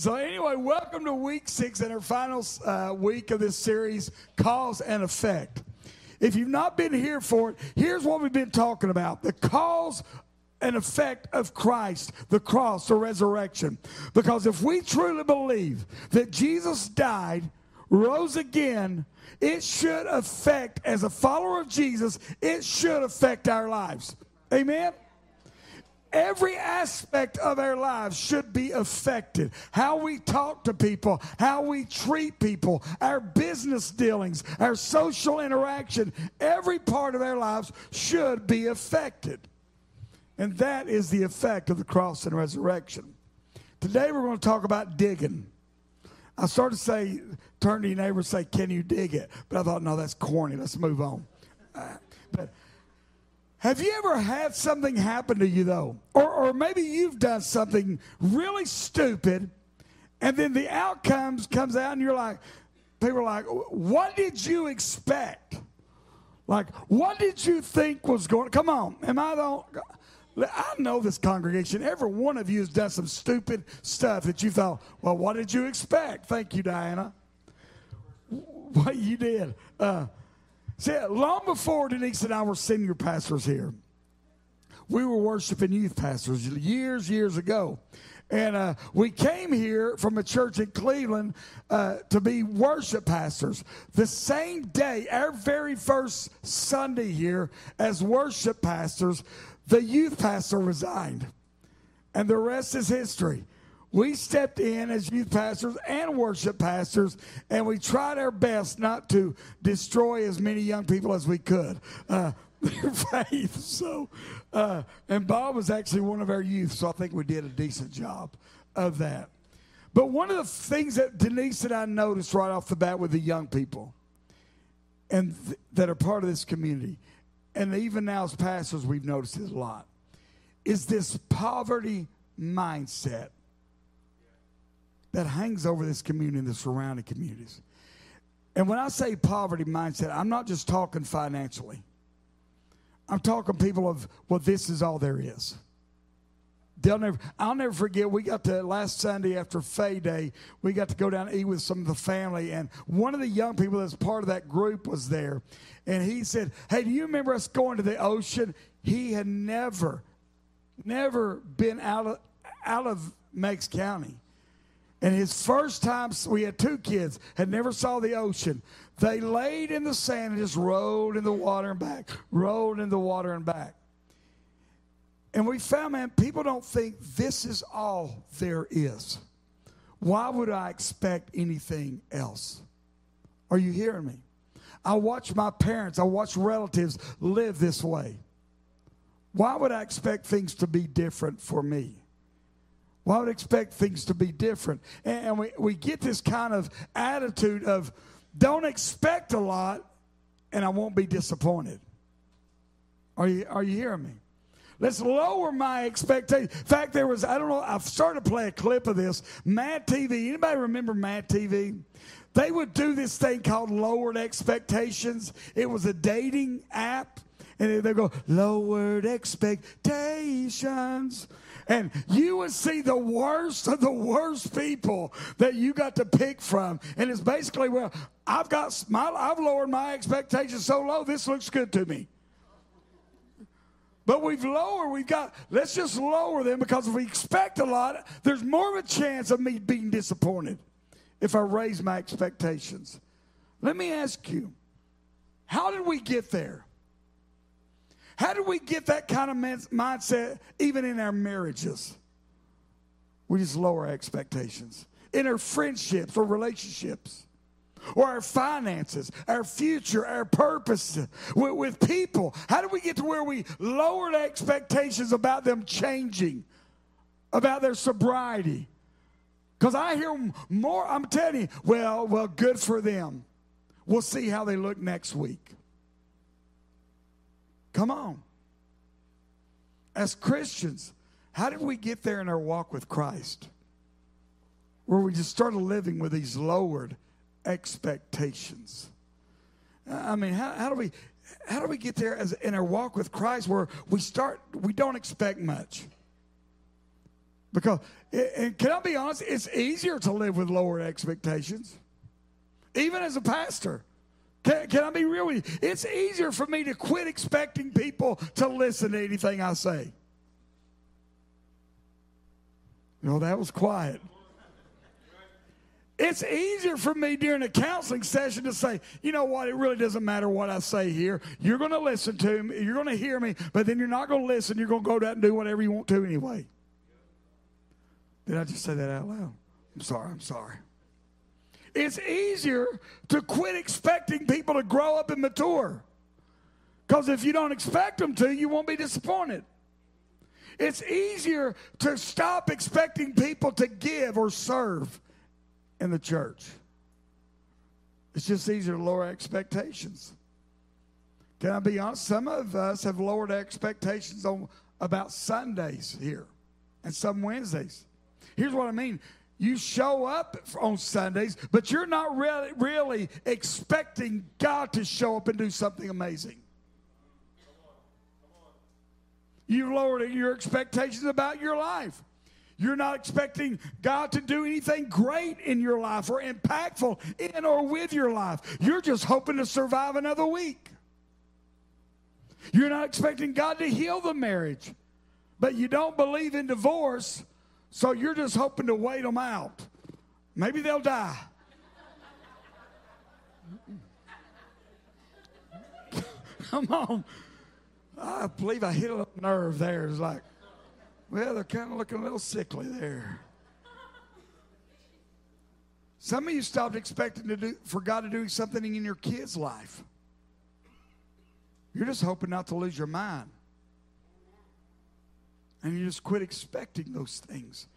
So, anyway, welcome to week six and our final uh, week of this series, Cause and Effect. If you've not been here for it, here's what we've been talking about the cause and effect of Christ, the cross, the resurrection. Because if we truly believe that Jesus died, rose again, it should affect, as a follower of Jesus, it should affect our lives. Amen? Every aspect of our lives should be affected. How we talk to people, how we treat people, our business dealings, our social interaction, every part of our lives should be affected. And that is the effect of the cross and resurrection. Today we're going to talk about digging. I started to say, turn to your neighbor and say, Can you dig it? But I thought, no, that's corny. Let's move on. Uh, but have you ever had something happen to you, though? Or, or maybe you've done something really stupid, and then the outcomes comes out, and you're like, people are like, what did you expect? Like, what did you think was going Come on, am I the I know this congregation. Every one of you has done some stupid stuff that you thought, well, what did you expect? Thank you, Diana. What you did. Uh, See, long before Denise and I were senior pastors here, we were worshiping youth pastors years, years ago. And uh, we came here from a church in Cleveland uh, to be worship pastors. The same day, our very first Sunday here as worship pastors, the youth pastor resigned. And the rest is history we stepped in as youth pastors and worship pastors, and we tried our best not to destroy as many young people as we could. Uh, their faith. So, uh, and Bob was actually one of our youth, so I think we did a decent job of that. But one of the things that Denise and I noticed right off the bat with the young people, and th- that are part of this community, and even now as pastors, we've noticed it a lot, is this poverty mindset that hangs over this community and the surrounding communities. And when I say poverty mindset, I'm not just talking financially. I'm talking people of, well, this is all there is. They'll never, I'll never forget, we got to last Sunday after Fay Day, we got to go down and eat with some of the family. And one of the young people that's part of that group was there. And he said, Hey, do you remember us going to the ocean? He had never, never been out of, out of Meigs County. And his first time, we had two kids, had never saw the ocean. They laid in the sand and just rolled in the water and back, rolled in the water and back. And we found, man, people don't think this is all there is. Why would I expect anything else? Are you hearing me? I watch my parents, I watch relatives live this way. Why would I expect things to be different for me? Well, I would expect things to be different. And we, we get this kind of attitude of don't expect a lot and I won't be disappointed. Are you, are you hearing me? Let's lower my expectation. In fact, there was, I don't know, I've started to play a clip of this. Mad TV, anybody remember Mad TV? They would do this thing called lowered expectations. It was a dating app. And they go, lowered expectations. And you would see the worst of the worst people that you got to pick from. And it's basically, well, I've got my, I've lowered my expectations so low, this looks good to me. But we've lowered, we've got, let's just lower them because if we expect a lot, there's more of a chance of me being disappointed if I raise my expectations. Let me ask you, how did we get there? How do we get that kind of mindset even in our marriages? We just lower our expectations. In our friendships or relationships, or our finances, our future, our purpose with, with people. How do we get to where we lowered expectations about them changing, about their sobriety? Because I hear more, I'm telling you, well, well, good for them. We'll see how they look next week. Come on. As Christians, how did we get there in our walk with Christ? Where we just started living with these lowered expectations. I mean, how, how do we how do we get there as in our walk with Christ where we start we don't expect much? Because, and can I be honest, it's easier to live with lower expectations, even as a pastor. Can, can I be real with you? It's easier for me to quit expecting people to listen to anything I say. No, that was quiet. It's easier for me during a counseling session to say, you know what, it really doesn't matter what I say here. You're going to listen to me, you're going to hear me, but then you're not going to listen. You're going to go down and do whatever you want to anyway. Did I just say that out loud? I'm sorry, I'm sorry. It's easier to quit expecting people to grow up and mature. Because if you don't expect them to, you won't be disappointed. It's easier to stop expecting people to give or serve in the church. It's just easier to lower expectations. Can I be honest? Some of us have lowered expectations on about Sundays here and some Wednesdays. Here's what I mean. You show up on Sundays, but you're not really, really expecting God to show up and do something amazing. You've lowered your expectations about your life. You're not expecting God to do anything great in your life or impactful in or with your life. You're just hoping to survive another week. You're not expecting God to heal the marriage, but you don't believe in divorce, so you're just hoping to wait them out. Maybe they'll die. Come on. I believe I hit a nerve there. It's like, well, they're kind of looking a little sickly there. Some of you stopped expecting to do for God to do something in your kid's life. You're just hoping not to lose your mind. And you just quit expecting those things.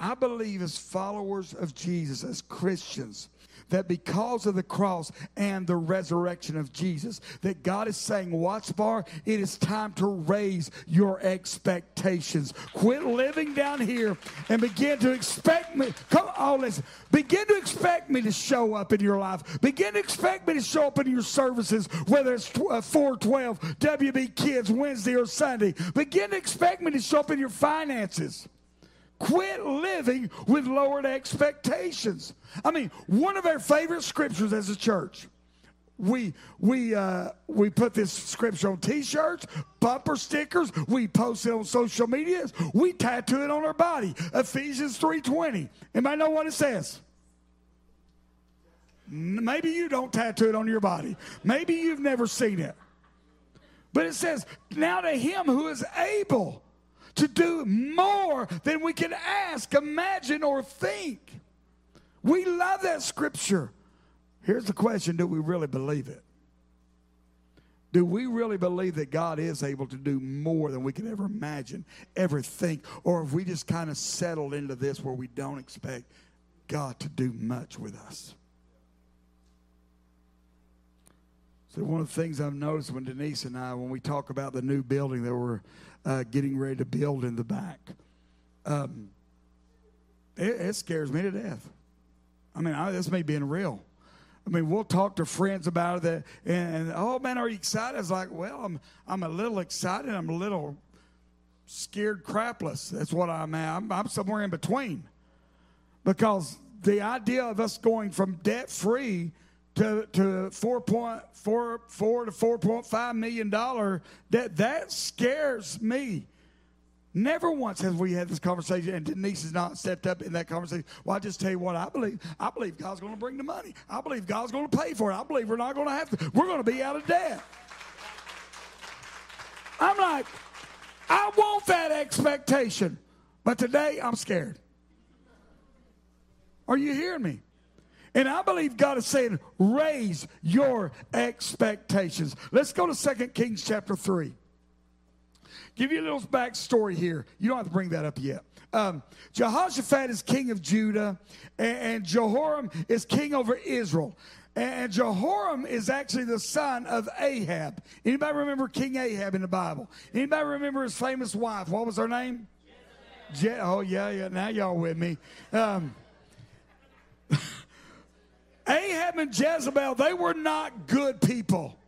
I believe as followers of Jesus, as Christians, that because of the cross and the resurrection of Jesus, that God is saying, Watts Bar, it is time to raise your expectations. Quit living down here and begin to expect me. Come on, listen. Begin to expect me to show up in your life. Begin to expect me to show up in your services, whether it's 412, uh, WB Kids, Wednesday or Sunday. Begin to expect me to show up in your finances. Quit living with lowered expectations. I mean, one of our favorite scriptures as a church. We we uh, we put this scripture on T-shirts, bumper stickers. We post it on social media. We tattoo it on our body. Ephesians three twenty. Anybody know what it says? Maybe you don't tattoo it on your body. Maybe you've never seen it. But it says, "Now to Him who is able." To do more than we can ask, imagine, or think. We love that scripture. Here's the question do we really believe it? Do we really believe that God is able to do more than we can ever imagine, ever think? Or have we just kind of settled into this where we don't expect God to do much with us? So, one of the things I've noticed when Denise and I, when we talk about the new building that we're uh, getting ready to build in the back. Um, it, it, scares me to death. I mean, I, this may being real. I mean, we'll talk to friends about it, and, and oh man, are you excited? It's like, well, I'm I'm a little excited. I'm a little scared crapless. That's what I'm at. I'm, I'm somewhere in between, because the idea of us going from debt free to, to 4.44 to 4.5 million dollar that that scares me. Never once have we had this conversation and denise has not stepped up in that conversation. Well i just tell you what i believe i believe god's going to bring the money. I believe god's going to pay for it. I believe we're not going to have to we're going to be out of debt. I'm like i want that expectation but today i'm scared. Are you hearing me and I believe God is saying, raise your expectations. Let's go to 2 Kings chapter 3. Give you a little backstory here. You don't have to bring that up yet. Um, Jehoshaphat is king of Judah, and, and Jehoram is king over Israel. And Jehoram is actually the son of Ahab. Anybody remember King Ahab in the Bible? Anybody remember his famous wife? What was her name? Je- oh, yeah, yeah. Now y'all with me. Um, Ahab and Jezebel, they were not good people.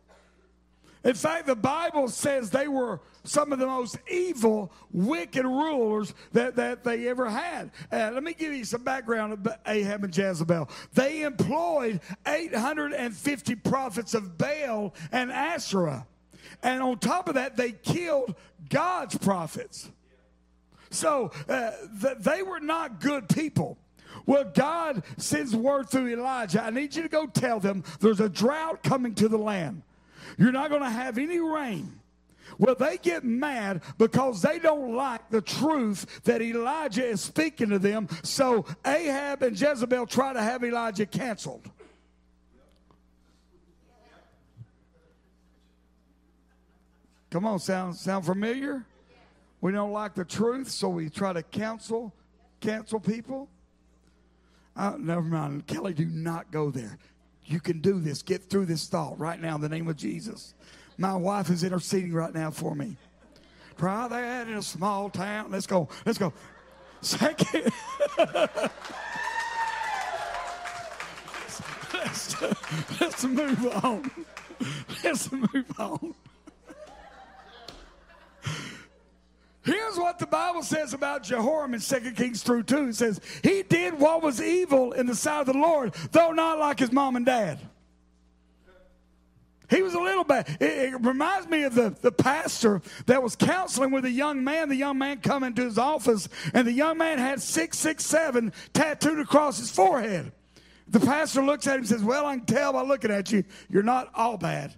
In fact, the Bible says they were some of the most evil, wicked rulers that, that they ever had. Uh, let me give you some background of Ahab and Jezebel. They employed 850 prophets of Baal and Asherah. And on top of that, they killed God's prophets. So uh, th- they were not good people. Well, God sends word through Elijah. I need you to go tell them there's a drought coming to the land. You're not going to have any rain. Well, they get mad because they don't like the truth that Elijah is speaking to them. So Ahab and Jezebel try to have Elijah canceled. Come on, sound sound familiar? We don't like the truth, so we try to cancel cancel people. Uh, never mind, Kelly. Do not go there. You can do this. Get through this thought right now in the name of Jesus. My wife is interceding right now for me. Try that in a small town. Let's go. Let's go. Second. let's, let's move on. Let's move on. Here's what the Bible says about Jehoram in 2 Kings through 2. It says, He did what was evil in the sight of the Lord, though not like his mom and dad. He was a little bad. It, it, reminds me of the, the pastor that was counseling with a young man. The young man come into his office, and the young man had 667 tattooed across his forehead. The pastor looks at him and says, Well, I can tell by looking at you, you're not all bad.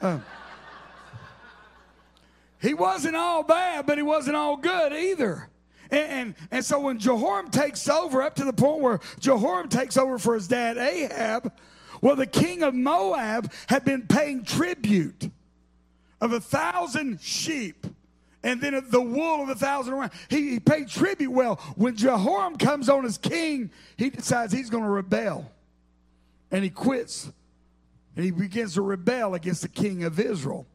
Uh, he wasn't all bad, but he wasn't all good either. And, and, and, so when Jehoram takes over, up to the point where Jehoram takes over for his dad Ahab, well, the king of Moab had been paying tribute of a thousand sheep and then the wool of a thousand around. He, he paid tribute. Well, when Jehoram comes on as king, he decides he's going to rebel. And he quits. And he begins to rebel against the king of Israel.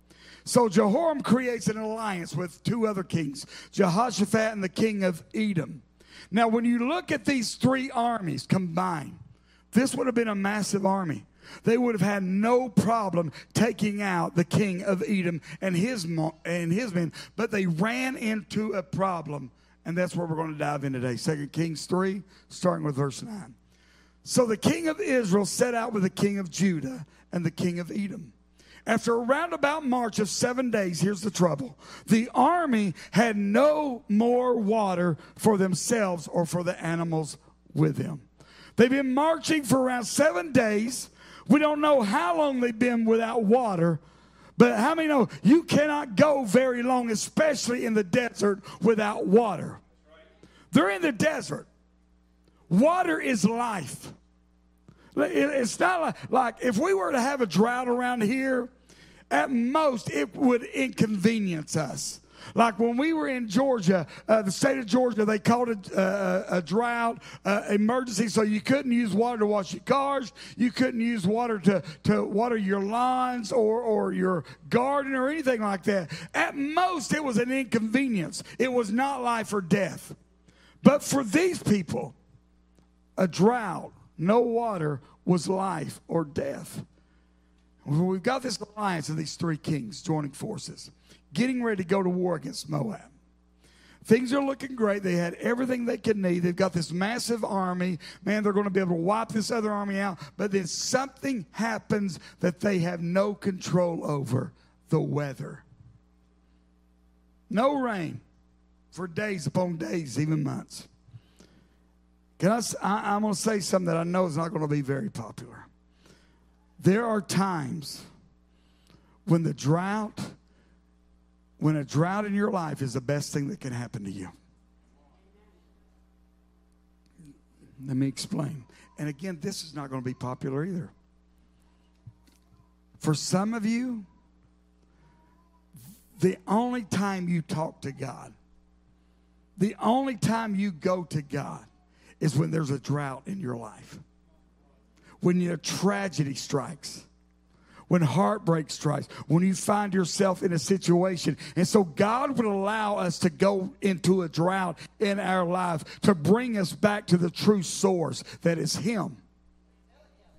So Jehoram creates an alliance with two other kings, Jehoshaphat and the king of Edom. Now, when you look at these three armies combined, this would have been a massive army. They would have had no problem taking out the king of Edom and his, and his men, but they ran into a problem, and that's where we're going to dive in today. Second Kings 3, starting with verse 9. So the king of Israel set out with the king of Judah and the king of Edom. After a roundabout march of seven days, here's the trouble the army had no more water for themselves or for the animals with them. They've been marching for around seven days. We don't know how long they've been without water, but how many know you cannot go very long, especially in the desert, without water? They're in the desert. Water is life. It's not like, like if we were to have a drought around here, at most, it would inconvenience us. Like when we were in Georgia, uh, the state of Georgia, they called it uh, a drought uh, emergency, so you couldn't use water to wash your cars, you couldn't use water to, to water your lawns or, or your garden or anything like that. At most, it was an inconvenience. It was not life or death. But for these people, a drought, no water, was life or death. We've got this alliance of these three kings joining forces, getting ready to go to war against Moab. Things are looking great. They had everything they could need. They've got this massive army. Man, they're going to be able to wipe this other army out. But then something happens that they have no control over the weather. No rain for days upon days, even months. Can I, I, I'm going to say something that I know is not going to be very popular. There are times when the drought, when a drought in your life is the best thing that can happen to you. Let me explain. And again, this is not going to be popular either. For some of you, the only time you talk to God, the only time you go to God is when there's a drought in your life when your tragedy strikes, when heartbreak strikes, when you find yourself in a situation. And so God would allow us to go into a drought in our life to bring us back to the true source that is Him.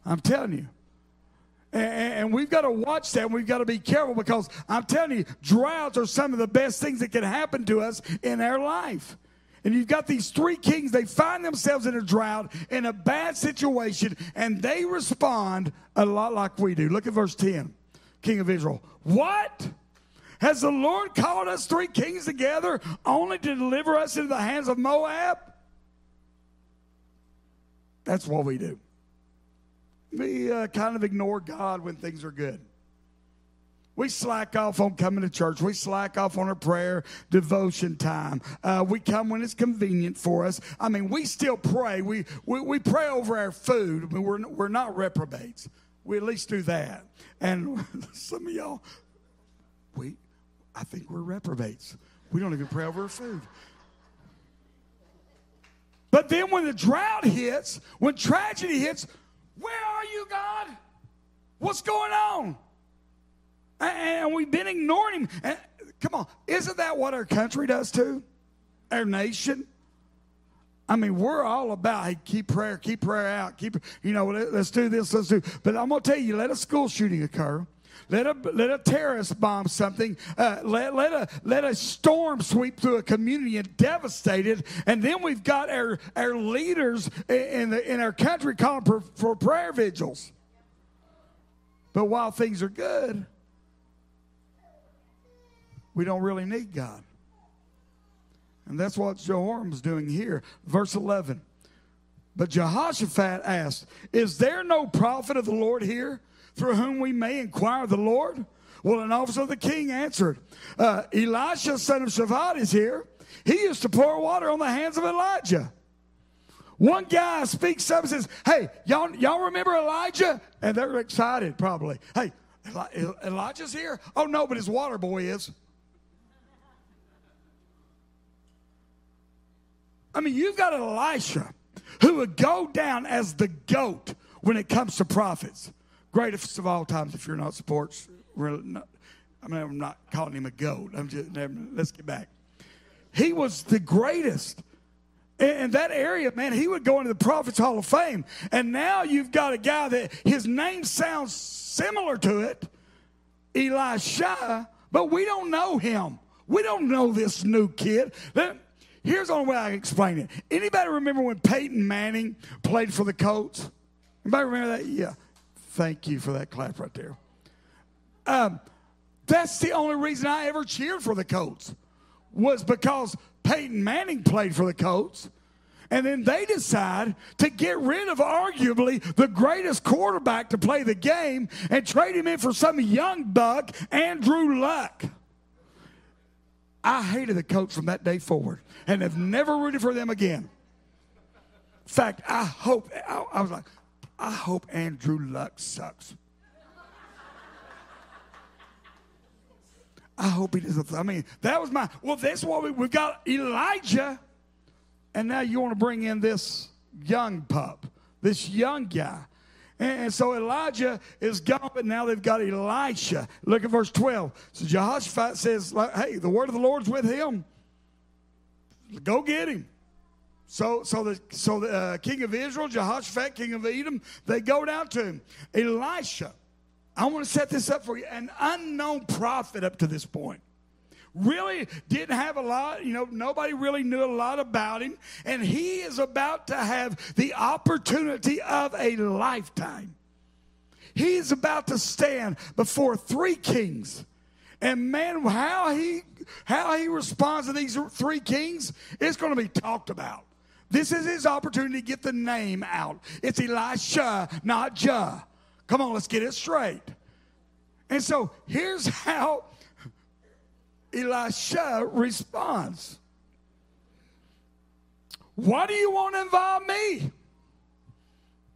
I'm telling you. And, we've got to watch that. We've got to be careful because I'm telling you, droughts are some of the best things that can happen to us in our life. And you've got these three kings, they find themselves in a drought, in a bad situation, and they respond a lot like we do. Look at verse 10, King of Israel. What? Has the Lord called us three kings together only to deliver us into the hands of Moab? That's what we do. We uh, kind of ignore God when things are good. We slack off on coming to church. We slack off on our prayer devotion time. Uh, we come when it's convenient for us. I mean, we still pray. We, we, we pray over our food. I mean, we're, we're not reprobates. We at least do that. And some of y'all, we, I think we're reprobates. We don't even pray over our food. But then when the drought hits, when tragedy hits, where are you, God? What's going on? And we've been ignoring him. Come on, isn't that what our country does too? Our nation? I mean, we're all about, hey, keep prayer, keep prayer out, keep, you know, let, us do this, let's do. But I'm going to tell you, let a school shooting occur. Let a, let a terrorist bomb something. Uh, let, let, a, let a storm sweep through a community and devastate it. And then we've got our, our leaders in, the, in our country calling for, for prayer vigils. But while things are good, we don't really need God. And that's what Jehoram's doing here. Verse 11. But Jehoshaphat asked, Is there no prophet of the Lord here? through whom we may inquire the Lord? Well, an officer of the king answered, uh, Elisha, son of Shaphat, is here. He used to pour water on the hands of Elijah. One guy speaks up and says, Hey, y'all, y'all remember Elijah? And they're excited, probably. Hey, Eli- Elijah's here? Oh, no, but his water boy is. I mean, you've got Elisha who would go down as the goat when it comes to prophets greatest of all times if you're not sports. Not, I mean, I'm not calling him a goat. I'm just, let's get back. He was the greatest. In that area, man, he would go into the Prophets Hall of Fame. And now you've got a guy that his name sounds similar to it, Elisha, but we don't know him. We don't know this new kid. Here's the only way I can explain it. Anybody remember when Peyton Manning played for the Colts? Anybody remember that? Yeah. Thank you for that clap right there. Um, that's the only reason I ever cheered for the Colts was because Peyton Manning played for the Colts. And then they decide to get rid of arguably the greatest quarterback to play the game and trade him in for some young buck, Andrew Luck. I hated the Colts from that day forward and have never rooted for them again. In fact, I hope, I, I was like, I hope Andrew Luck sucks. I hope he doesn't. I mean, that was my. Well, that's what we, we've got Elijah, and now you want to bring in this young pup, this young guy. And, so Elijah is gone, but now they've got Elisha. Look at verse 12. So Jehoshaphat says, Hey, the word of the Lord's with him. Go get him. So, so the so the uh, king of Israel, Jehoshaphat, king of Edom, they go down to him. Elisha, I want to set this up for you. An unknown prophet up to this point. Really didn't have a lot, you know, nobody really knew a lot about him. And he is about to have the opportunity of a lifetime. He is about to stand before three kings. And man, how he how he responds to these three kings is going to be talked about. This is his opportunity to get the name out. It's Elisha, not Jah. Come on, let's get it straight. And so here's how Elisha responds Why do you want to involve me?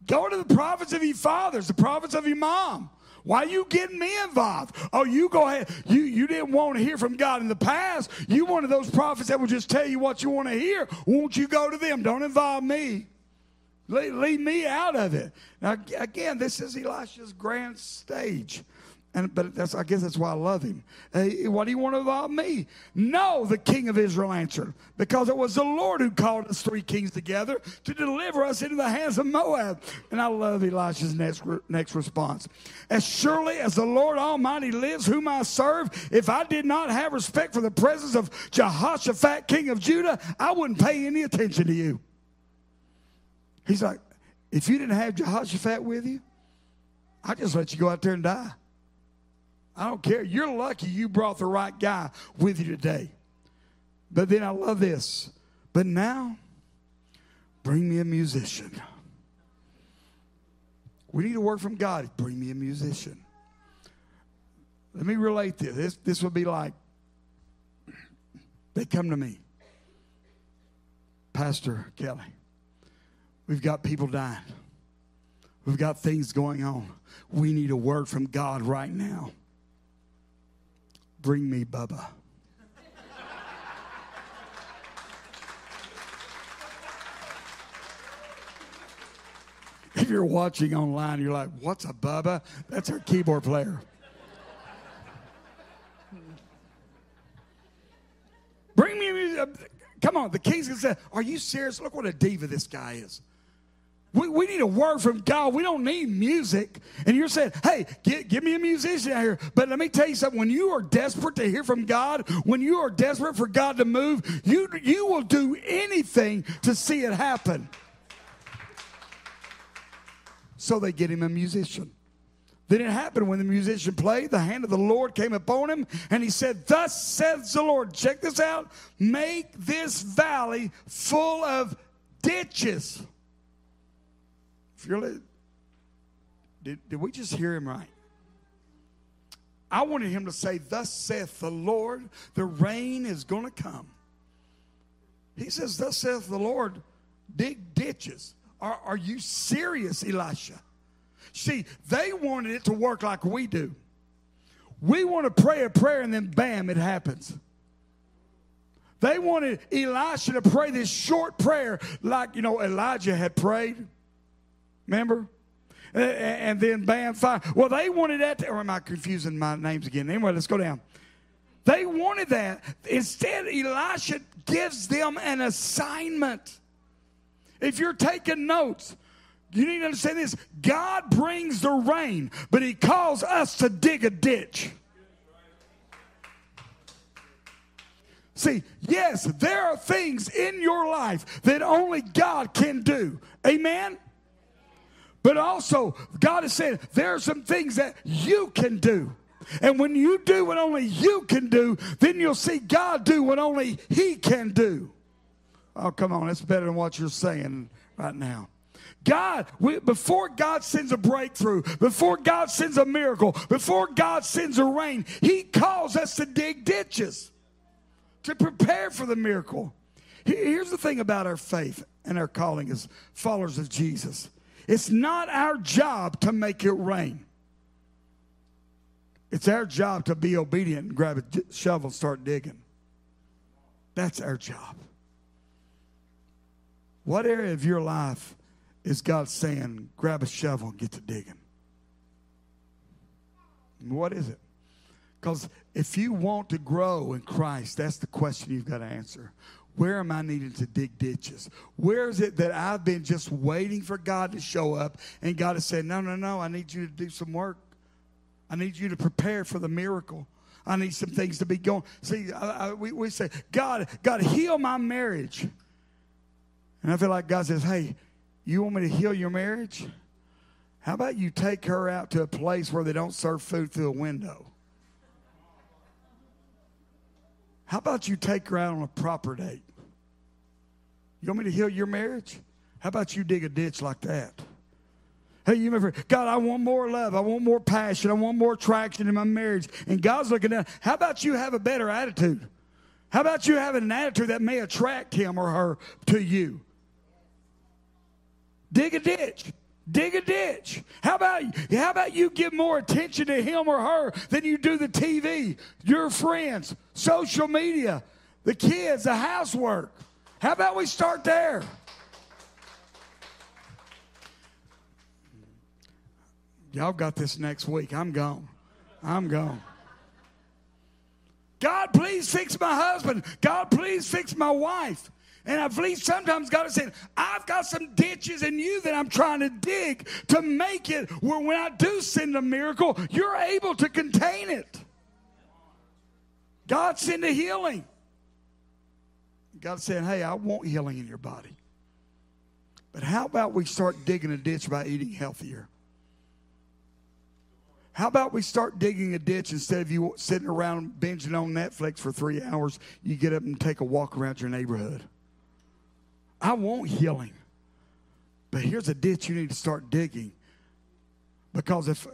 Go to the prophets of your fathers, the prophets of your mom. Why are you getting me involved? Oh, you go ahead. You, you didn't want to hear from God in the past. You one of those prophets that will just tell you what you want to hear. Won't you go to them? Don't involve me. Leave, leave me out of it. Now, again, this is Elisha's grand stage. And, but that's, I guess that's why I love him. Hey, what do you want about me? No, the king of Israel answered, because it was the Lord who called us three kings together to deliver us into the hands of Moab. And I love Elisha's next, next response. As surely as the Lord Almighty lives, whom I serve, if I did not have respect for the presence of Jehoshaphat, king of Judah, I wouldn't pay any attention to you. He's like, if you didn't have Jehoshaphat with you, I'd just let you go out there and die. I don't care. You're lucky you brought the right guy with you today. But then I love this. But now, bring me a musician. We need a word from God. Bring me a musician. Let me relate this. This, this would be like they come to me, Pastor Kelly. We've got people dying. We've got things going on. We need a word from God right now. Bring me Bubba. if you're watching online, you're like, what's a Bubba? That's our keyboard player. Bring me, come on, the king's gonna say, Are you serious? Look what a diva this guy is. We, we need a word from God. We don't need music. And you're saying, hey, get, give me a musician out here. But let me tell you something. When you are desperate to hear from God, when you are desperate for God to move, you, you will do anything to see it happen. So they get him a musician. Then it happened when the musician played, the hand of the Lord came upon him, and he said, Thus says the Lord, check this out, make this valley full of ditches you're did, did we just hear him right? I wanted him to say, Thus saith the Lord, the rain is going to come. He says, Thus saith the Lord, dig ditches. Are, are you serious, Elisha? See, they wanted it to work like we do. We want to pray a prayer and then bam, it happens. They wanted Elisha to pray this short prayer like, you know, Elijah had prayed. Remember? And then bam, fire. Well, they wanted that. To, or am I confusing my names again? Anyway, let's go down. They wanted that. Instead, Elisha gives them an assignment. If you're taking notes, you need to understand this God brings the rain, but He calls us to dig a ditch. See, yes, there are things in your life that only God can do. Amen? But also, God has said there are some things that you can do. And when you do what only you can do, then you'll see God do what only He can do. Oh, come on, that's better than what you're saying right now. God, we, before God sends a breakthrough, before God sends a miracle, before God sends a rain, He calls us to dig ditches to prepare for the miracle. Here's the thing about our faith and our calling as followers of Jesus it's not our job to make it rain. It's our job to be obedient and grab a shovel and start digging. That's our job. What area of your life is God saying, grab a shovel and get to digging? What is it? Because if you want to grow in Christ, that's the question you've got to answer. Where am I needing to dig ditches? Where is it that I've been just waiting for God to show up and God has said, No, no, no, I need you to do some work. I need you to prepare for the miracle. I need some things to be going. See, I, I, we, we say, God, God, heal my marriage. And I feel like God says, Hey, you want me to heal your marriage? How about you take her out to a place where they don't serve food through a window? How about you take her out on a proper date? You want me to heal your marriage? How about you dig a ditch like that? Hey, you remember, God, I want more love. I want more passion. I want more traction in my marriage. And God's looking down. How about you have a better attitude? How about you having an attitude that may attract him or her to you? Dig a ditch. Dig a ditch. How about how about you give more attention to him or her than you do the TV, your friends, social media, the kids, the housework? How about we start there? Y'all got this next week. I'm gone. I'm gone. God, please fix my husband. God, please fix my wife. And I believe sometimes God is saying, I've got some ditches in you that I'm trying to dig to make it where when I do send a miracle, you're able to contain it. God send a healing. God's saying, hey, I want healing in your body. But how about we start digging a ditch by eating healthier? How about we start digging a ditch instead of you sitting around binging on Netflix for three hours? You get up and take a walk around your neighborhood. I want healing. But here's a ditch you need to start digging. Because if,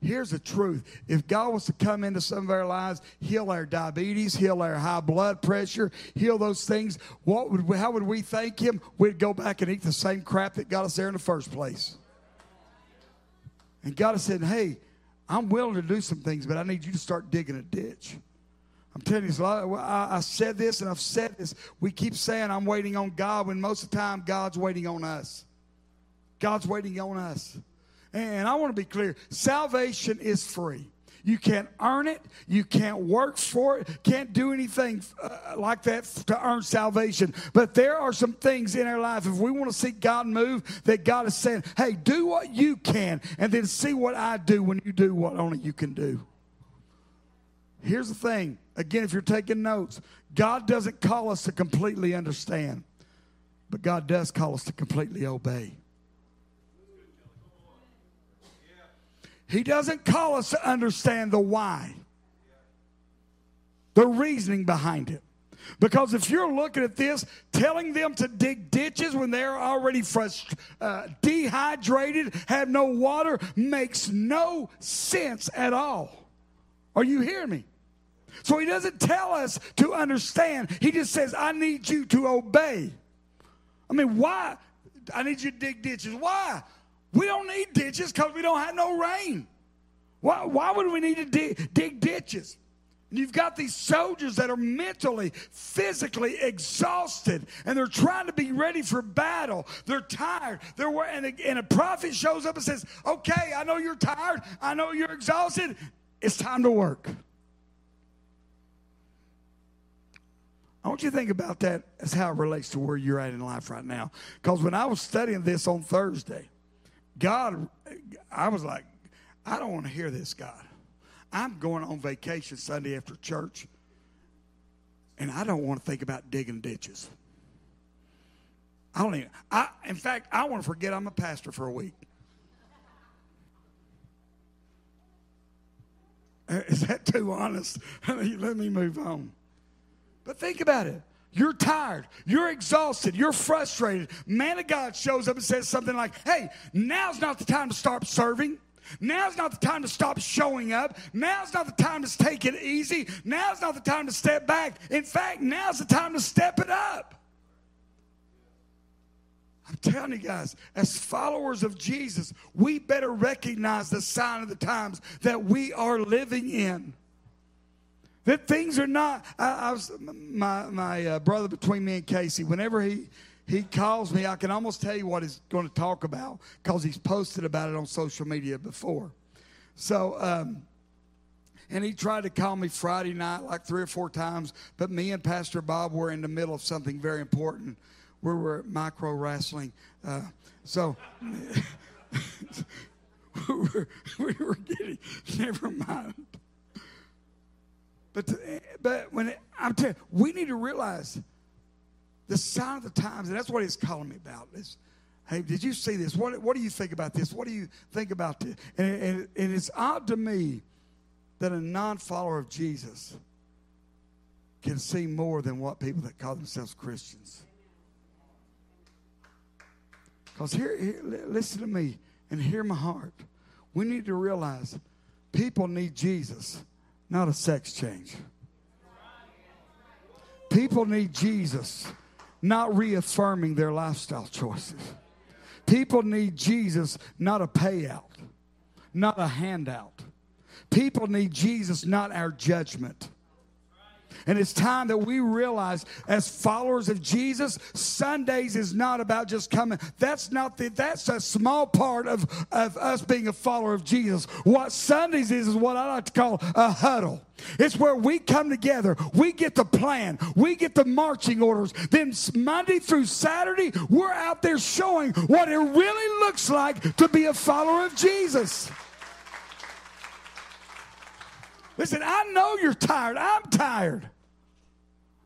here's the truth if God was to come into some of our lives, heal our diabetes, heal our high blood pressure, heal those things, what would we, how would we thank Him? We'd go back and eat the same crap that got us there in the first place. And God has said, hey, I'm willing to do some things, but I need you to start digging a ditch. I'm telling you, I, I said this and I've said this. We keep saying I'm waiting on God when most of the time God's waiting on us. God's waiting on us. And I want to be clear salvation is free. You can't earn it. You can't work for it. Can't do anything uh, like that to earn salvation. But there are some things in our life, if we want to see God move, that God is saying, hey, do what you can, and then see what I do when you do what only you can do. Here's the thing again, if you're taking notes, God doesn't call us to completely understand, but God does call us to completely obey. He doesn't call us to understand the why, the reasoning behind it. Because if you're looking at this, telling them to dig ditches when they're already frust- uh, dehydrated, have no water, makes no sense at all. Are you hearing me? So he doesn't tell us to understand, he just says, I need you to obey. I mean, why? I need you to dig ditches. Why? We don't need ditches because we don't have no rain. Why, why would we need to dig, dig ditches? And you've got these soldiers that are mentally, physically exhausted, and they're trying to be ready for battle. They're tired. They're and a, and a prophet shows up and says, "Okay, I know you're tired. I know you're exhausted. It's time to work." I want you to think about that as how it relates to where you're at in life right now. Because when I was studying this on Thursday, God, I was like, I don't want to hear this, God. I'm going on vacation Sunday after church, and I don't want to think about digging ditches. I don't even, I, in fact, I want to forget I'm a pastor for a week. Is that too honest? Let me move on. But think about it. You're tired. You're exhausted. You're frustrated. Man of God shows up and says something like, Hey, now's not the time to stop serving. Now's not the time to stop showing up. Now's not the time to take it easy. Now's not the time to step back. In fact, now's the time to step it up. I'm telling you guys, as followers of Jesus, we better recognize the sign of the times that we are living in. That things are not. I, I was my my uh, brother between me and Casey. Whenever he he calls me, I can almost tell you what he's going to talk about because he's posted about it on social media before. So, um, and he tried to call me Friday night like three or four times, but me and Pastor Bob were in the middle of something very important. We were micro wrestling. Uh, so we, were, we were getting, never mind. But, but when it, I'm telling you, we need to realize the sign of the times, and that's what he's calling me about. Is, hey, did you see this? What, what do you think about this? What do you think about this? And, and, and it's odd to me that a non follower of Jesus can see more than what people that call themselves Christians. Because here, here, listen to me and hear my heart. We need to realize people need Jesus not a sex change. People need Jesus, not reaffirming their lifestyle choices. People need Jesus, not a payout, not a handout. People need Jesus, not our judgment. And it's time that we realize as followers of Jesus, Sundays is not about just coming. That's not the, that's a small part of, of us being a follower of Jesus. What Sundays is is what I like to call a huddle. It's where we come together. We get the plan. We get the marching orders. Then Monday through Saturday, we're out there showing what it really looks like to be a follower of Jesus. Listen, I know you're tired. I'm tired.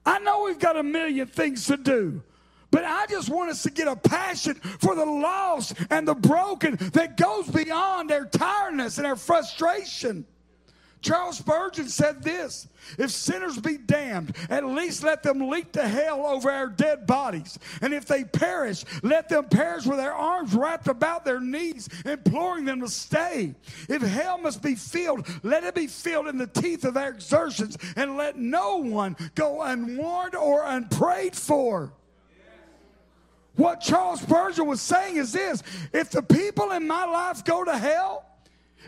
I know we've got a million things to do. But I just want us to get a passion for the lost and the broken that goes beyond their tiredness and their frustration. Charles Spurgeon said this If sinners be damned, at least let them leap to hell over our dead bodies. And if they perish, let them perish with their arms wrapped about their knees, imploring them to stay. If hell must be filled, let it be filled in the teeth of our exertions, and let no one go unwarned or unprayed for. What Charles Spurgeon was saying is this if the people in my life go to hell,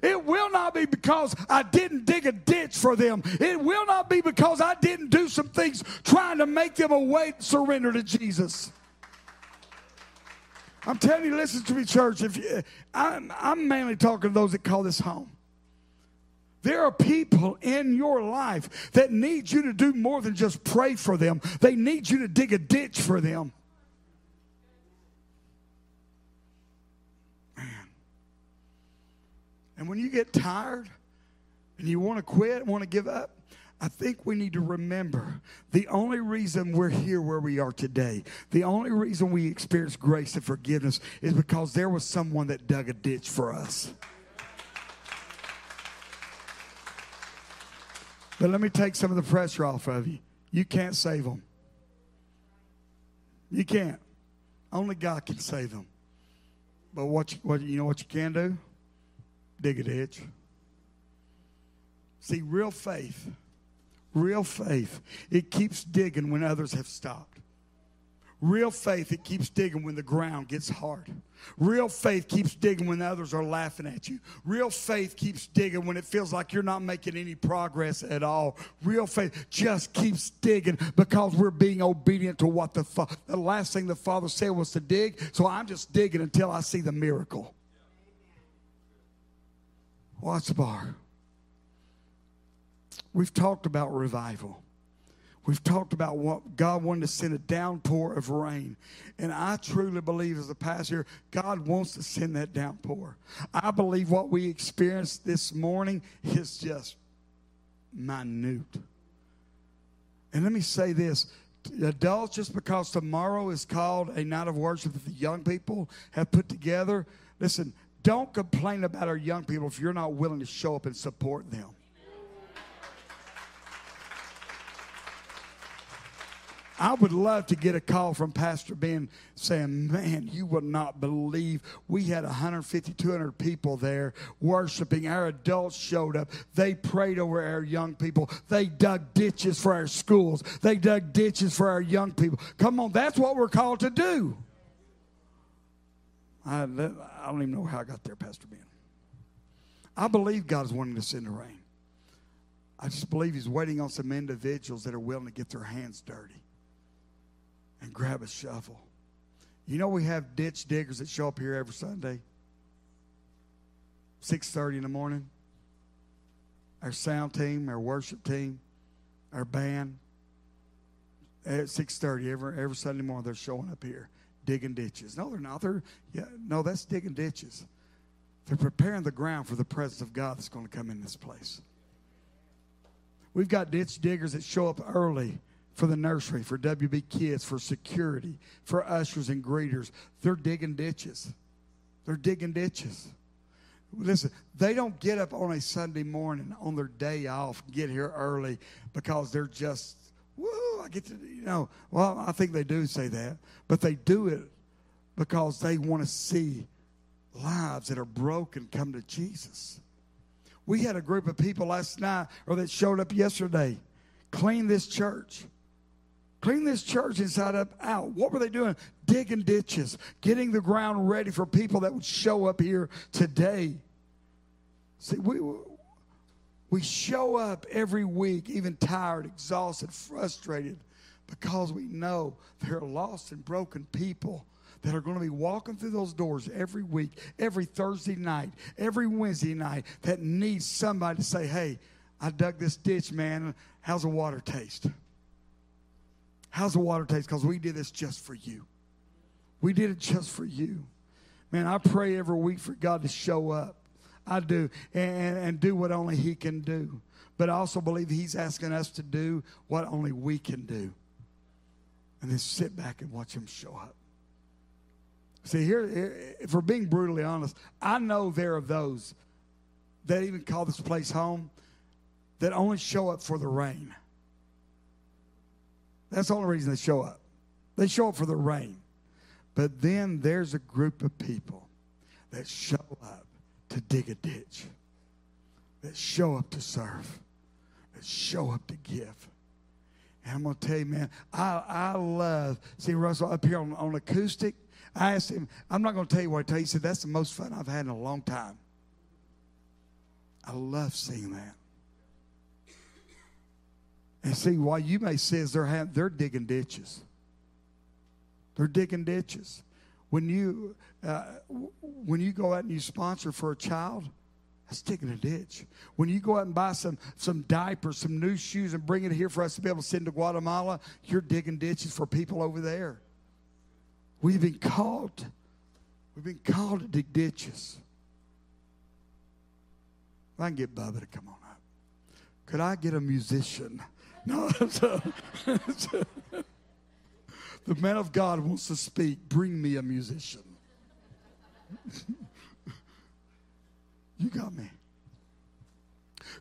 it will not be because I didn't dig a ditch for them. It will not be because I didn't do some things trying to make them awake, surrender to Jesus. I'm telling you, listen to me, church. If you, I'm, I'm mainly talking to those that call this home. There are people in your life that need you to do more than just pray for them. They need you to dig a ditch for them. And when you get tired and you want to quit, and want to give up, I think we need to remember the only reason we're here where we are today, the only reason we experience grace and forgiveness is because there was someone that dug a ditch for us. But let me take some of the pressure off of you. You can't save them. You can't. Only God can save them. But what you, what you know what you can do? Dig a ditch. See, real faith, real faith, it keeps digging when others have stopped. Real faith, it keeps digging when the ground gets hard. Real faith keeps digging when others are laughing at you. Real faith keeps digging when it feels like you're not making any progress at all. Real faith just keeps digging because we're being obedient to what the, fa- the last thing the Father said was to dig. So I'm just digging until I see the miracle. Watts Bar. We've talked about revival. We've talked about what God wanted to send a downpour of rain. And I truly believe, as a pastor, God wants to send that downpour. I believe what we experienced this morning is just minute. And let me say this adults, just because tomorrow is called a night of worship that the young people have put together, listen, don't complain about our young people if you're not willing to show up and support them. I would love to get a call from Pastor Ben saying, Man, you will not believe we had 150, 200 people there worshiping. Our adults showed up. They prayed over our young people. They dug ditches for our schools. They dug ditches for our young people. Come on, that's what we're called to do. I, I don't even know how I got there, Pastor Ben. I believe God is wanting to send the rain. I just believe He's waiting on some individuals that are willing to get their hands dirty and grab a shovel. You know we have ditch diggers that show up here every Sunday, six thirty in the morning. Our sound team, our worship team, our band. At six thirty every every Sunday morning, they're showing up here digging ditches. No, they're not. They're yeah, no, that's digging ditches. They're preparing the ground for the presence of God that's going to come in this place. We've got ditch diggers that show up early for the nursery, for WB kids, for security, for ushers and greeters. They're digging ditches. They're digging ditches. Listen, they don't get up on a Sunday morning on their day off, get here early because they're just woo, I get to, you know, well, I think they do say that, but they do it because they want to see lives that are broken come to Jesus. We had a group of people last night, or that showed up yesterday, clean this church. Clean this church inside up out. What were they doing? Digging ditches, getting the ground ready for people that would show up here today. See, we We show up every week, even tired, exhausted, frustrated, because we know there are lost and broken people that are going to be walking through those doors every week, every Thursday night, every Wednesday night that needs somebody to say, Hey, I dug this ditch, man. How's the water taste? How's the water taste? Because we did this just for you. We did it just for you. Man, I pray every week for God to show up. I do. And, and do what only He can do. But I also believe He's asking us to do what only we can do. And then sit back and watch Him show up. See, here, if we're being brutally honest, I know there are those that even call this place home that only show up for the rain. That's the only reason they show up. They show up for the rain. But then there's a group of people that show up to dig a ditch, that show up to serve, that show up to give. And I'm going to tell you, man, I, I love, seeing Russell up here on, on acoustic. I asked him, I'm not going to tell you what I tell you. He said, that's the most fun I've had in a long time. I love seeing that. And see, why you may say is they're, they're digging ditches. They're digging ditches. When you, uh, when you go out and you sponsor for a child, that's digging a ditch. When you go out and buy some, some diapers, some new shoes, and bring it here for us to be able to send to Guatemala, you're digging ditches for people over there. We've been called. We've been called to dig ditches. If I can get Bubba to come on up. Could I get a musician? No. The man of God wants to speak. Bring me a musician. you got me.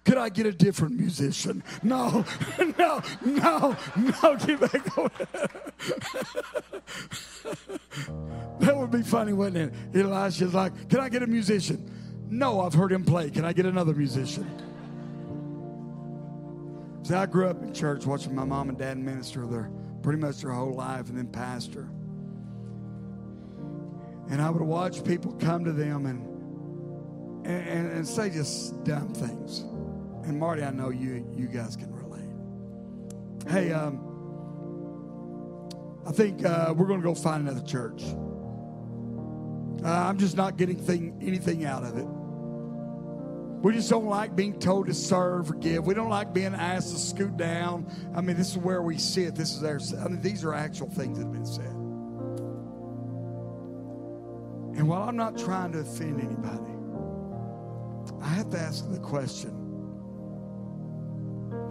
Could I get a different musician? No, no, no, no, get back over That would be funny, wouldn't it? Elisha's like, Can I get a musician? No, I've heard him play. Can I get another musician? See, I grew up in church watching my mom and dad minister there pretty much their whole life and then pastor. And I would watch people come to them and, and, and say just dumb things. And Marty, I know you, you guys can relate. Hey, um, I think uh, we're going to go find another church. Uh, I'm just not getting thing, anything out of it. We just don't like being told to serve or give. We don't like being asked to scoot down. I mean, this is where we sit. This is our. I mean, these are actual things that have been said. And while I'm not trying to offend anybody, I have to ask the question: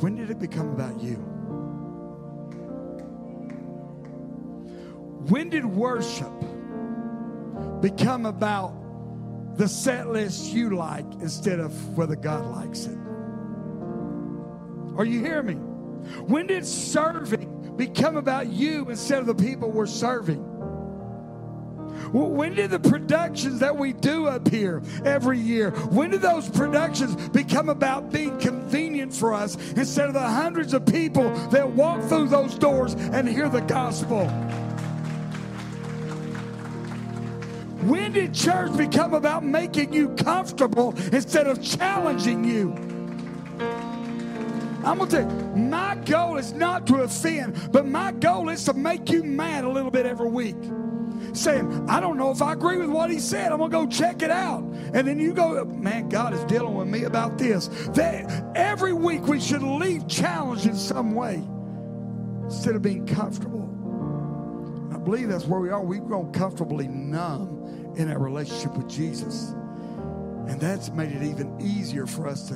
When did it become about you? When did worship become about the set list you like instead of whether God likes it. Are you hearing me? When did serving become about you instead of the people we're serving? When did the productions that we do up here every year, when did those productions become about being convenient for us instead of the hundreds of people that walk through those doors and hear the gospel? When did church become about making you comfortable instead of challenging you? I'm going to tell you, my goal is not to offend, but my goal is to make you mad a little bit every week. Saying, I don't know if I agree with what he said. I'm going to go check it out. And then you go, man, God is dealing with me about this. That every week we should leave challenged in some way instead of being comfortable. I believe that's where we are. We've grown comfortably numb in our relationship with Jesus. And that's made it even easier for us to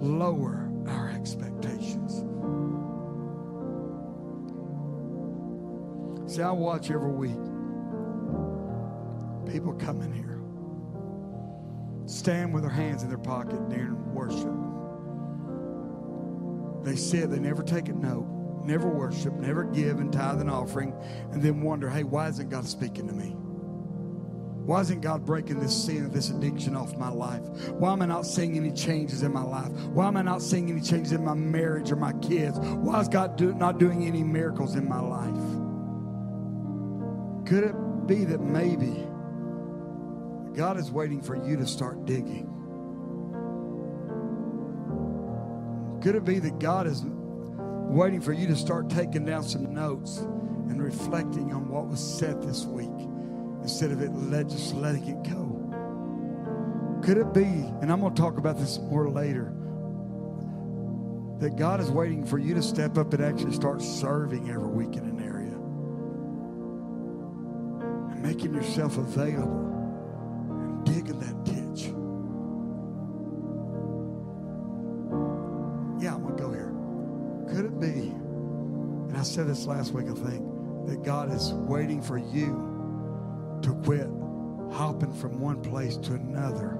lower our expectations. See, I watch every week people come in here, stand with their hands in their pocket during worship. They said they never take a note, never worship, never give and tithe an offering, and then wonder, hey, why isn't God speaking to me? Why isn't God breaking this sin, this addiction off my life? Why am I not seeing any changes in my life? Why am I not seeing any changes in my marriage or my kids? Why is God do, not doing any miracles in my life? Could it be that maybe God is waiting for you to start digging? Could it be that God is waiting for you to start taking down some notes and reflecting on what was said this week instead of it let, just letting it go? Could it be, and I'm going to talk about this more later, that God is waiting for you to step up and actually start serving every week in an area and making yourself available and digging that ditch? Yeah, I'm going to go here. Could it be, and I said this last week, I think, that God is waiting for you quit hopping from one place to another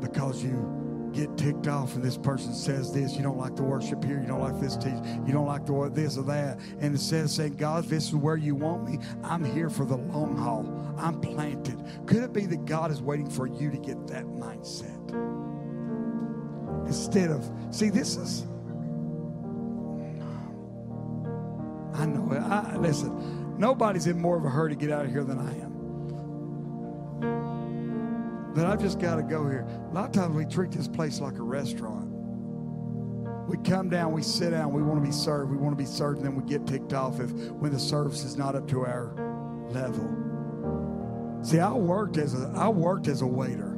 because you get ticked off and this person says this. You don't like the worship here. You don't like this teach. You don't like the this or that. And instead of saying god this is where you want me. I'm here for the long haul. I'm planted. Could it be that god is waiting for you to get that mindset? Instead of see this is i know I, listen nobody's in more of a hurry to get out of here than i am but I've just got to go here. A lot of times we treat this place like a restaurant. We come down, we sit down, we want to be served, we want to be served, and then we get ticked off if when the service is not up to our level. See, I worked as a I worked as a waiter.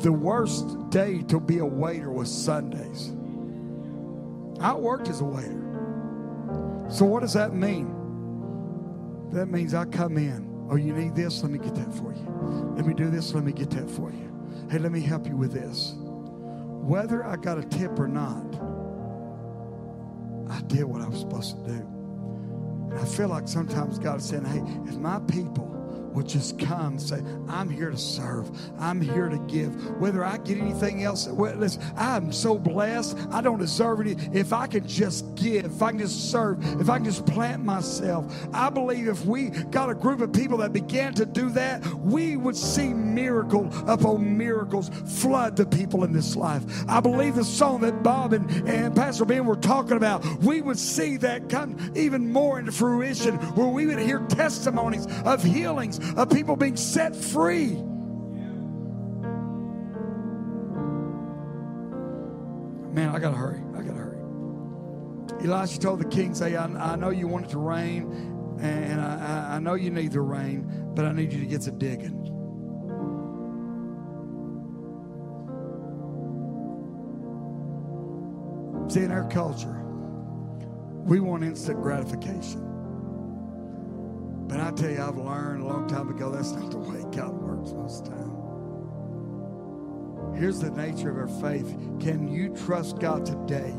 The worst day to be a waiter was Sundays. I worked as a waiter. So what does that mean? That means I come in. Oh, you need this? Let me get that for you. Let me do this? Let me get that for you. Hey, let me help you with this. Whether I got a tip or not, I did what I was supposed to do. And I feel like sometimes God is saying, hey, if my people will just come and say, I'm here to serve. I'm here to give. Whether I get anything else, well, listen, I'm so blessed. I don't deserve any. If I can just give, if I can just serve, if I can just plant myself, I believe if we got a group of people that began to do that, we would see miracle upon miracles flood the people in this life. I believe the song that Bob and, and Pastor Ben were talking about, we would see that come even more into fruition where we would hear testimonies of healings of people being set free. Man, I got to hurry. I got to hurry. Elisha told the king, say, I, I know you want it to rain, and I, I know you need the rain, but I need you to get to digging. See, in our culture, we want instant gratification. But I tell you, I've learned a long time ago that's not the way God works most of the time. Here's the nature of our faith. Can you trust God today,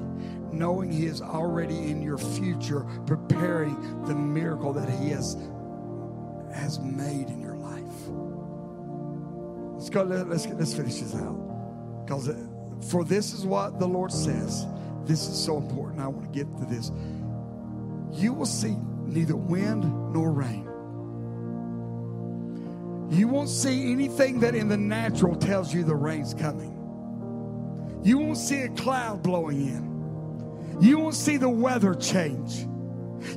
knowing He is already in your future, preparing the miracle that He has, has made in your life? Let's go, let's, let's finish this out. Because uh, for this is what the Lord says. This is so important. I want to get to this. You will see neither wind nor rain. You won't see anything that in the natural tells you the rain's coming. You won't see a cloud blowing in. You won't see the weather change.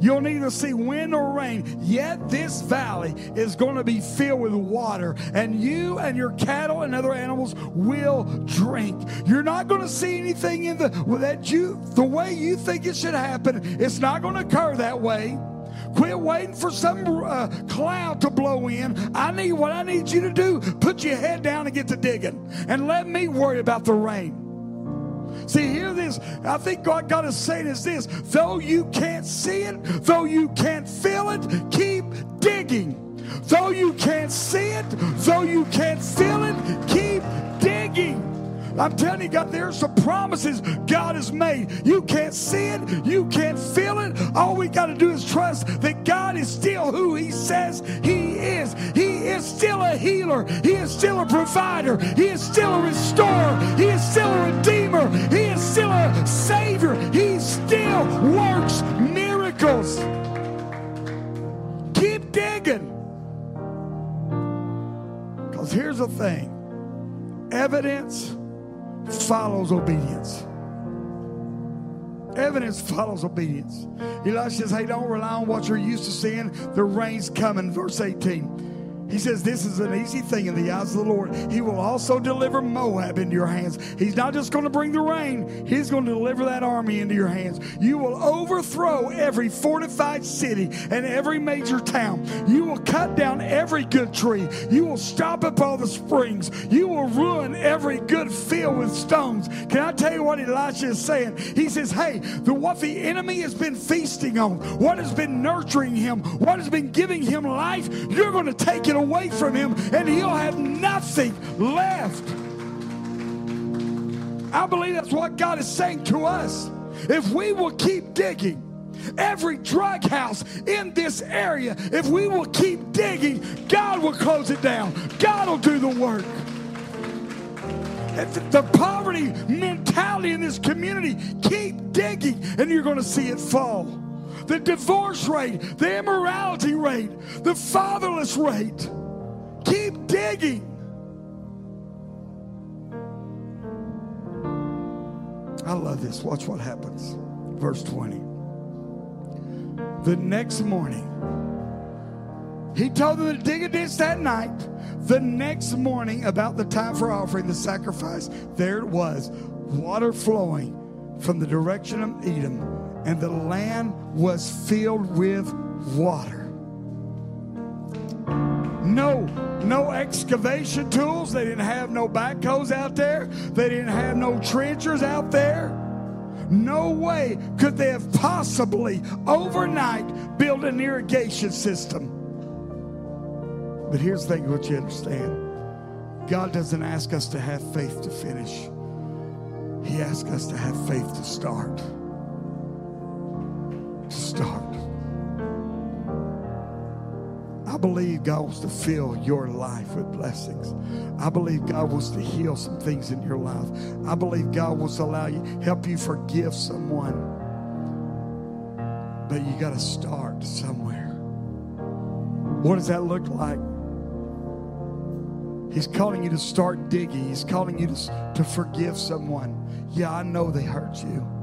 You'll neither see wind or rain, yet this valley is going to be filled with water, and you and your cattle and other animals will drink. You're not going to see anything in the that you the way you think it should happen. It's not going to occur that way. Quit waiting for some uh, cloud to blow in. I need what I need you to do. Put your head down and get to digging, and let me worry about the rain. See, hear this. I think what God is saying is this though you can't see it, though you can't feel it, keep digging. Though you can't see it, though you can't feel it, keep digging. I'm telling you, God, there's some promises God has made. You can't see it, you can't feel it. All we got to do is trust that God is still who He says He is. He is still a healer, He is still a provider, He is still a restorer, He is still a redeemer, He is still a savior. He still works miracles. Keep digging. Because here's the thing evidence follows obedience. Evidence follows obedience. Elisha says, Hey, don't rely on what you're used to seeing. The rain's coming. Verse 18. He says, This is an easy thing in the eyes of the Lord. He will also deliver Moab into your hands. He's not just going to bring the rain, He's going to deliver that army into your hands. You will overthrow every fortified city and every major town. You will cut down every good tree. You will stop up all the springs. You will ruin every good field with stones. Can I tell you what Elisha is saying? He says, Hey, the, what the enemy has been feasting on, what has been nurturing him, what has been giving him life, you're going to take it away from him and he'll have nothing left. I believe that's what God is saying to us. If we will keep digging, every drug house in this area, if we will keep digging, God will close it down. God will do the work. The poverty mentality in this community, keep digging and you're going to see it fall. The divorce rate, the immorality rate, the fatherless rate. Keep digging. I love this. Watch what happens. Verse 20. The next morning, he told them to dig a ditch that night. The next morning, about the time for offering the sacrifice, there it was, water flowing from the direction of Edom, and the land was filled with water. No, no excavation tools. They didn't have no backhoes out there. They didn't have no trenchers out there. No way could they have possibly overnight built an irrigation system. But here's the thing what you understand God doesn't ask us to have faith to finish, He asks us to have faith to start. Start. I believe God wants to fill your life with blessings. I believe God wants to heal some things in your life. I believe God wants to allow you, help you forgive someone. But you got to start somewhere. What does that look like? He's calling you to start digging. He's calling you to, to forgive someone. Yeah, I know they hurt you.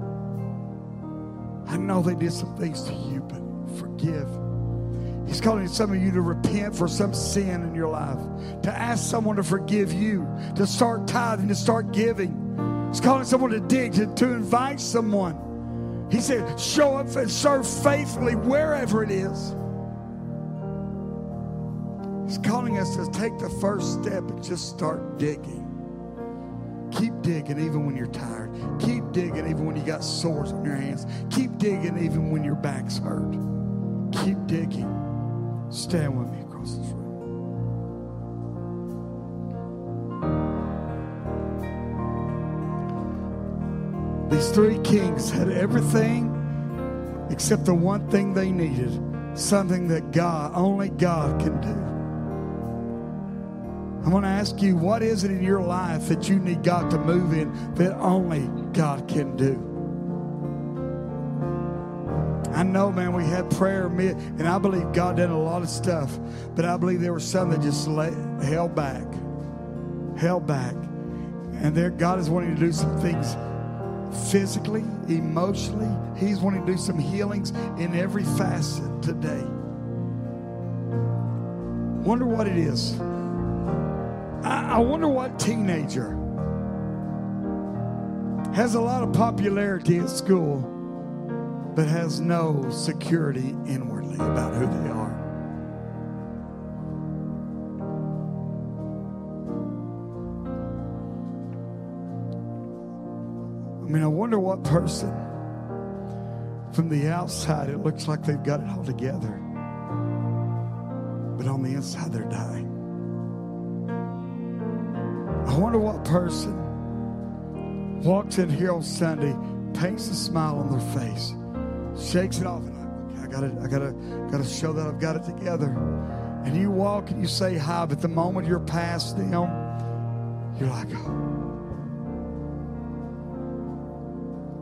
I know they did some things to you, but forgive. He's calling some of you to repent for some sin in your life, to ask someone to forgive you, to start tithing, to start giving. He's calling someone to dig, to, to invite someone. He said, show up and serve faithfully wherever it is. He's calling us to take the first step and just start digging. Keep digging even when you're tired. Keep digging even when you got sores on your hands. Keep digging even when your back's hurt. Keep digging. Stand with me across this room. These three kings had everything except the one thing they needed something that God, only God can do. I'm going to ask you, what is it in your life that you need God to move in that only God can do? I know, man, we had prayer, and I believe God did a lot of stuff, but I believe there was some that just let, held back, held back. And there, God is wanting to do some things physically, emotionally. He's wanting to do some healings in every facet today. Wonder what it is. I, I wonder what teenager has a lot of popularity at school but has no security inwardly about who they are. I mean, I wonder what person from the outside it looks like they've got it all together, but on the inside they're dying. I wonder what person walks in here on Sunday, paints a smile on their face, shakes it off, and I, I gotta, I gotta, gotta show that I've got it together. And you walk and you say hi, but the moment you're past them, you're like, oh.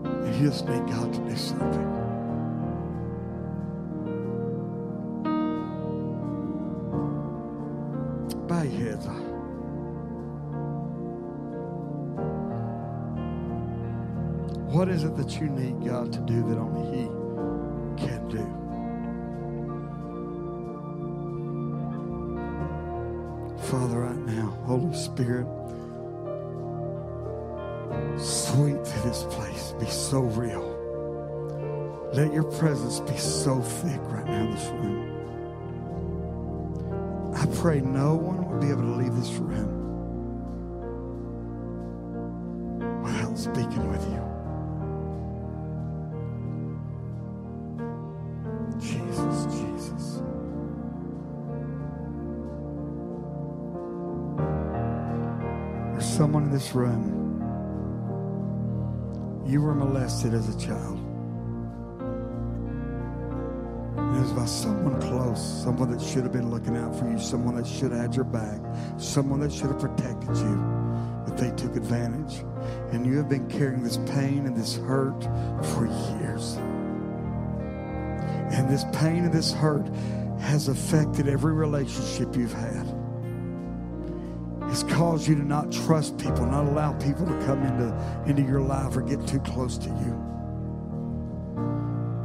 And you just need God to do something. Bow your heads. What is it that you need God to do that only He can do. Father, right now, Holy Spirit, sweep through this place. Be so real. Let your presence be so thick right now in this room. I pray no one will be able to leave this room room. You were molested as a child. It was by someone close, someone that should have been looking out for you, someone that should have had your back, someone that should have protected you, but they took advantage. And you have been carrying this pain and this hurt for years. And this pain and this hurt has affected every relationship you've had. It's caused you to not trust people, not allow people to come into, into your life or get too close to you.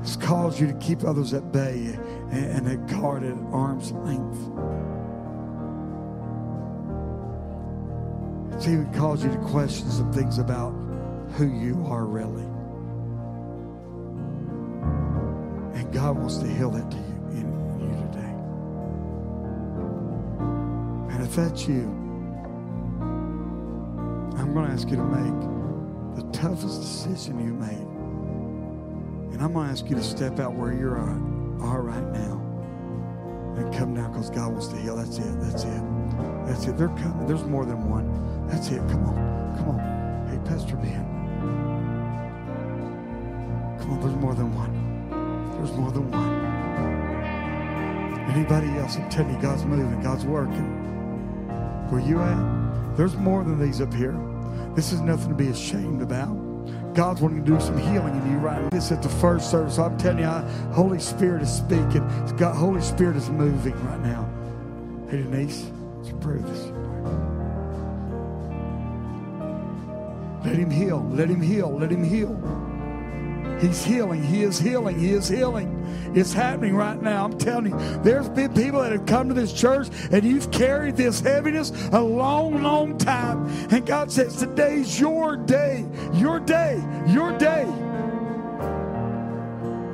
It's caused you to keep others at bay and, and at guard at arm's length. It's even caused you to question some things about who you are really. And God wants to heal that to you in you today. And if that's you, I'm going to ask you to make the toughest decision you made. And I'm going to ask you to step out where at, are right now and come down because God wants to heal. That's it. That's it. That's it. They're coming. There's more than one. That's it. Come on. Come on. Hey, Pastor Ben. Come on. There's more than one. There's more than one. Anybody else? I'm telling you, God's moving. God's working. Where you at? There's more than these up here. This is nothing to be ashamed about. God's wanting to do some healing in you right now. This at the first service. I'm telling you, I, Holy Spirit is speaking. God, Holy Spirit is moving right now. Hey, Denise, let's pray this. Let him heal. Let him heal. Let him heal. He's healing. He is healing. He is healing. It's happening right now. I'm telling you, there's been people that have come to this church and you've carried this heaviness a long, long time. And God says, Today's your day. Your day. Your day.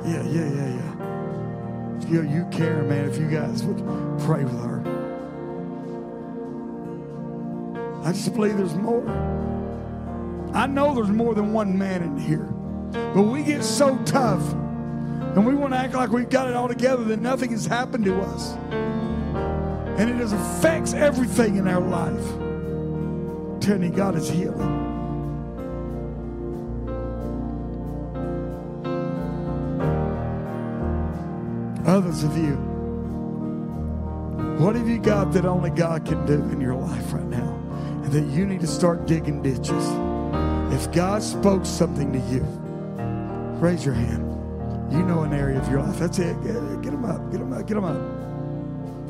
Yeah, yeah, yeah, yeah. You, you care, man, if you guys would pray with her. I just believe there's more. I know there's more than one man in here. But we get so tough and we want to act like we've got it all together that nothing has happened to us. And it affects everything in our life. you, God is healing. Others of you, what have you got that only God can do in your life right now? And that you need to start digging ditches. If God spoke something to you, raise your hand. You know an area of your life. That's it. Get, get them up. Get them up. Get them up.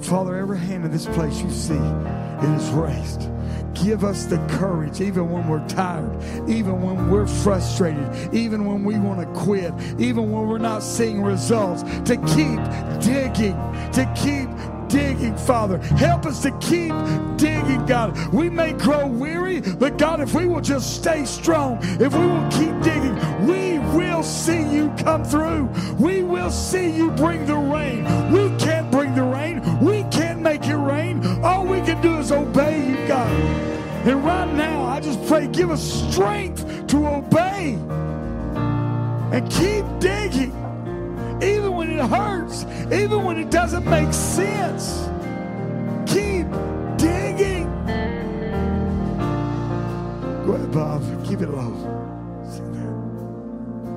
Father, every hand in this place you see, it is raised. Give us the courage, even when we're tired, even when we're frustrated, even when we want to quit, even when we're not seeing results, to keep digging, to keep digging, Father. Help us to keep digging, God. We may grow weary, but God, if we will just stay strong, if we will keep digging, we will see you come through. We will see you bring the rain. We can't bring the rain. We can't make it rain. All we can do is obey you, God. And right now, I just pray, give us strength to obey and keep digging even when it hurts, even when it doesn't make sense. Keep digging. Go ahead, Bob. Keep it low.